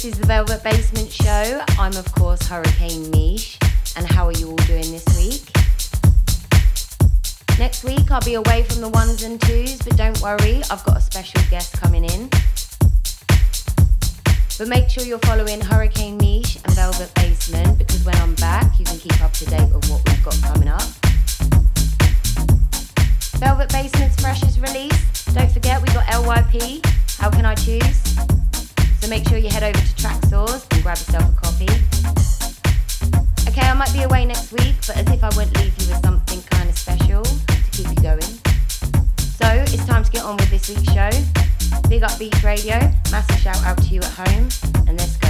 This is the Velvet Basement Show. I'm, of course, Hurricane Meesh. And how are you all doing this week? Next week, I'll be away from the ones and twos, but don't worry, I've got a special guest coming in. But make sure you're following Hurricane Meesh and Velvet Basement because when I'm back, you can keep up to date with what we've got coming up. Velvet Basement's freshest release. Don't forget, we got LYP. How can I choose? So make sure you head over to Traxsource and grab yourself a copy. Okay, I might be away next week, but as if I wouldn't leave you with something kind of special to keep you going. So it's time to get on with this week's show. Big up Beach Radio, massive shout out to you at home, and let's go.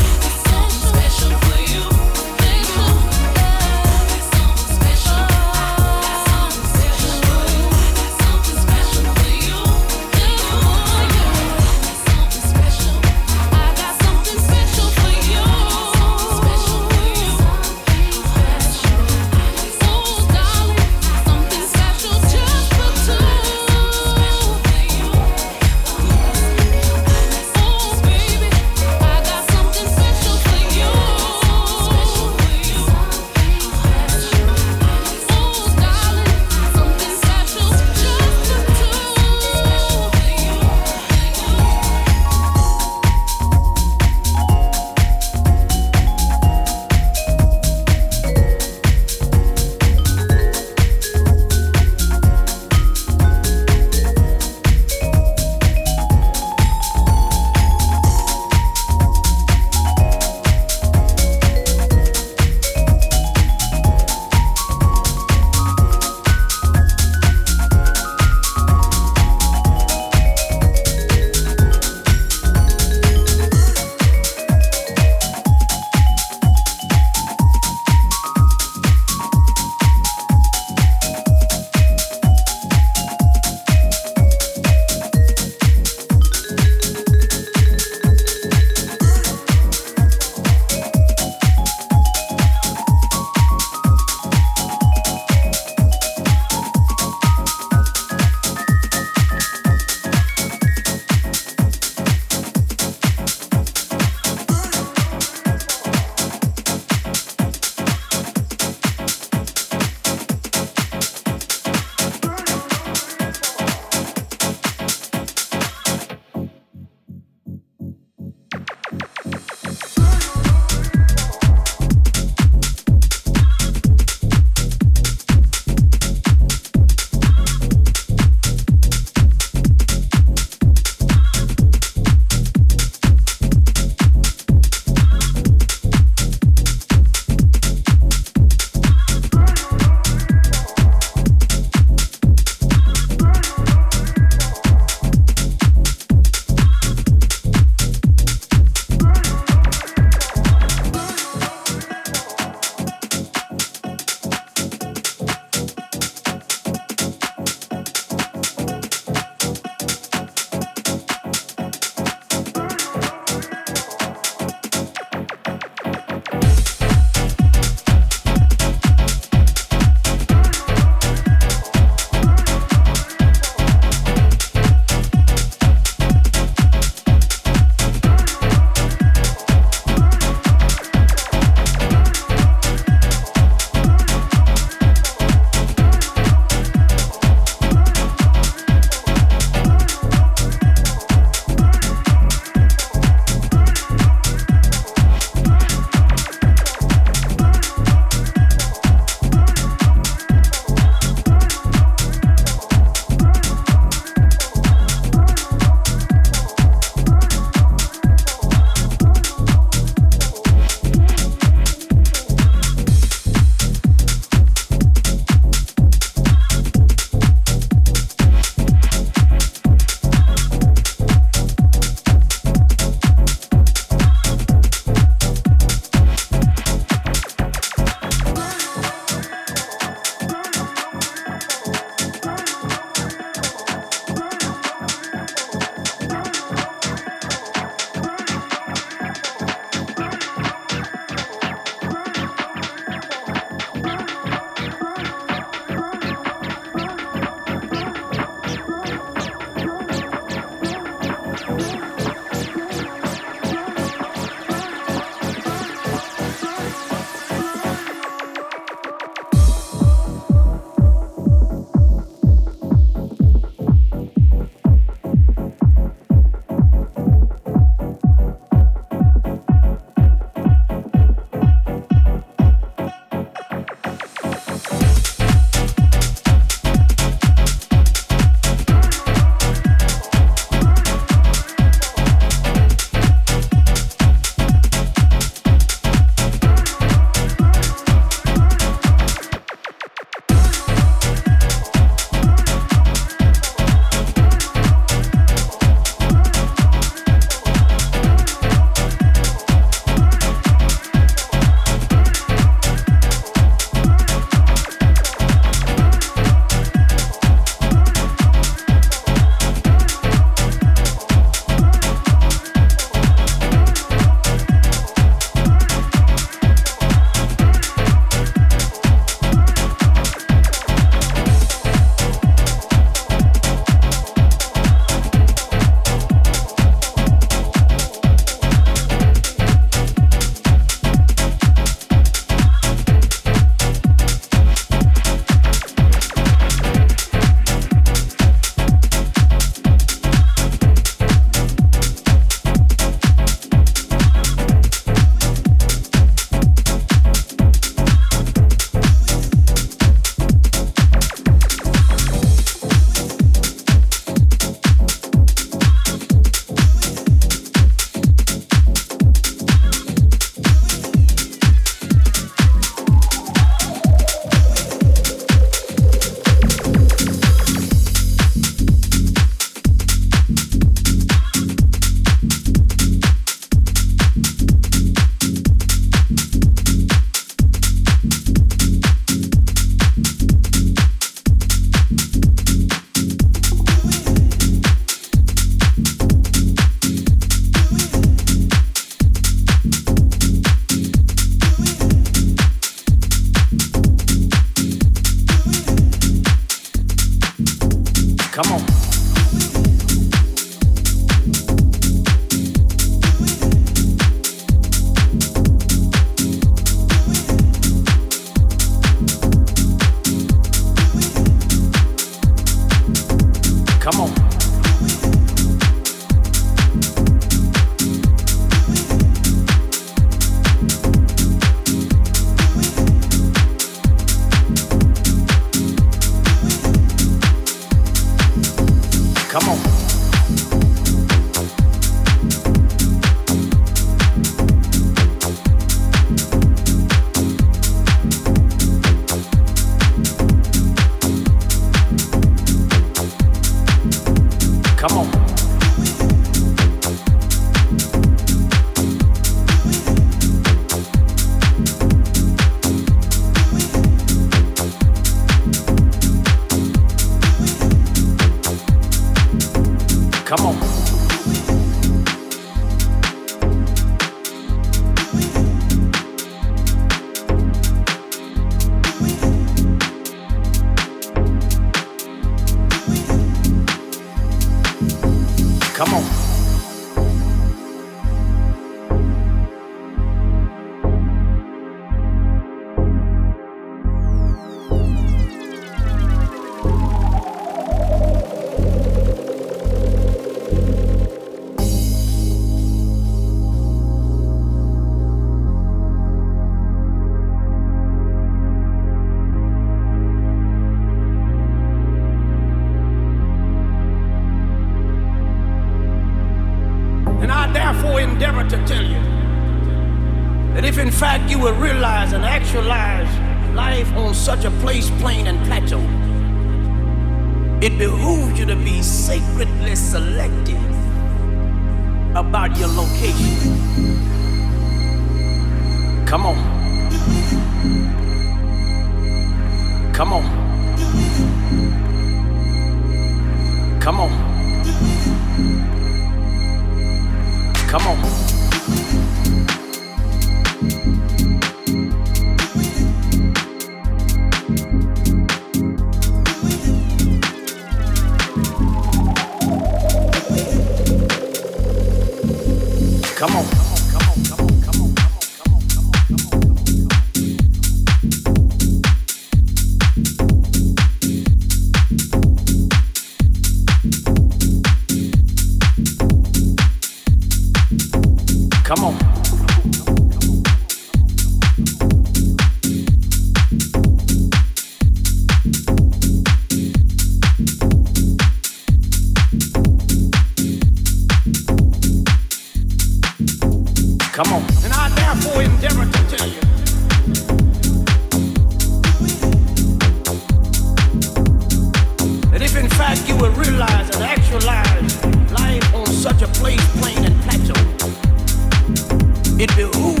Come on.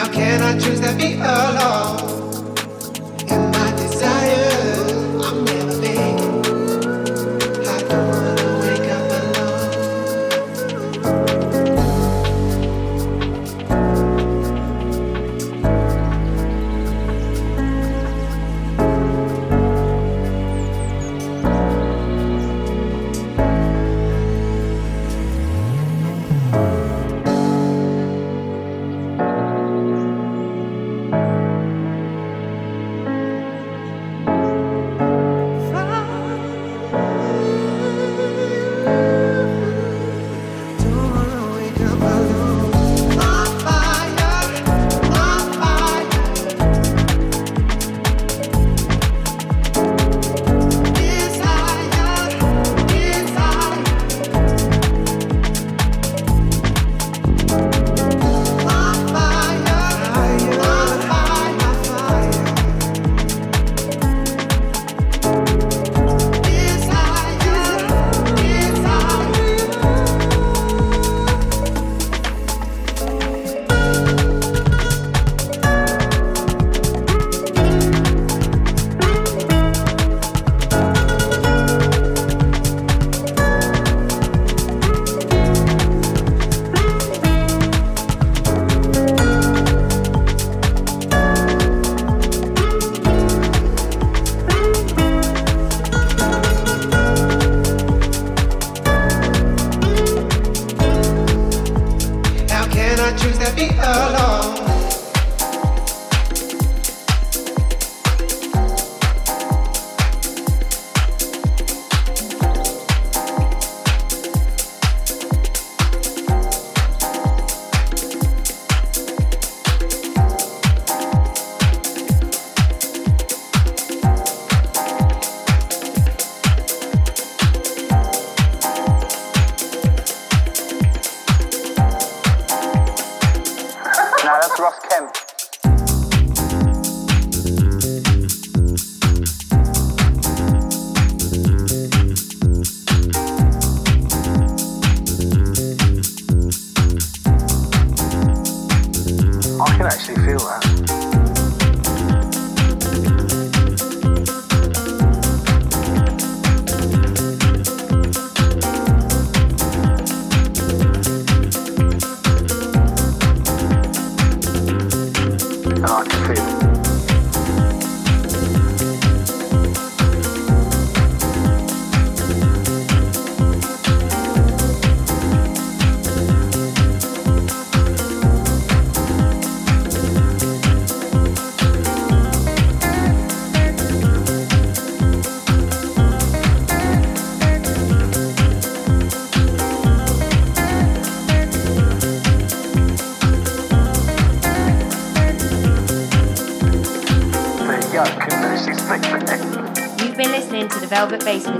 Velvet can I choose me, be Niche. And I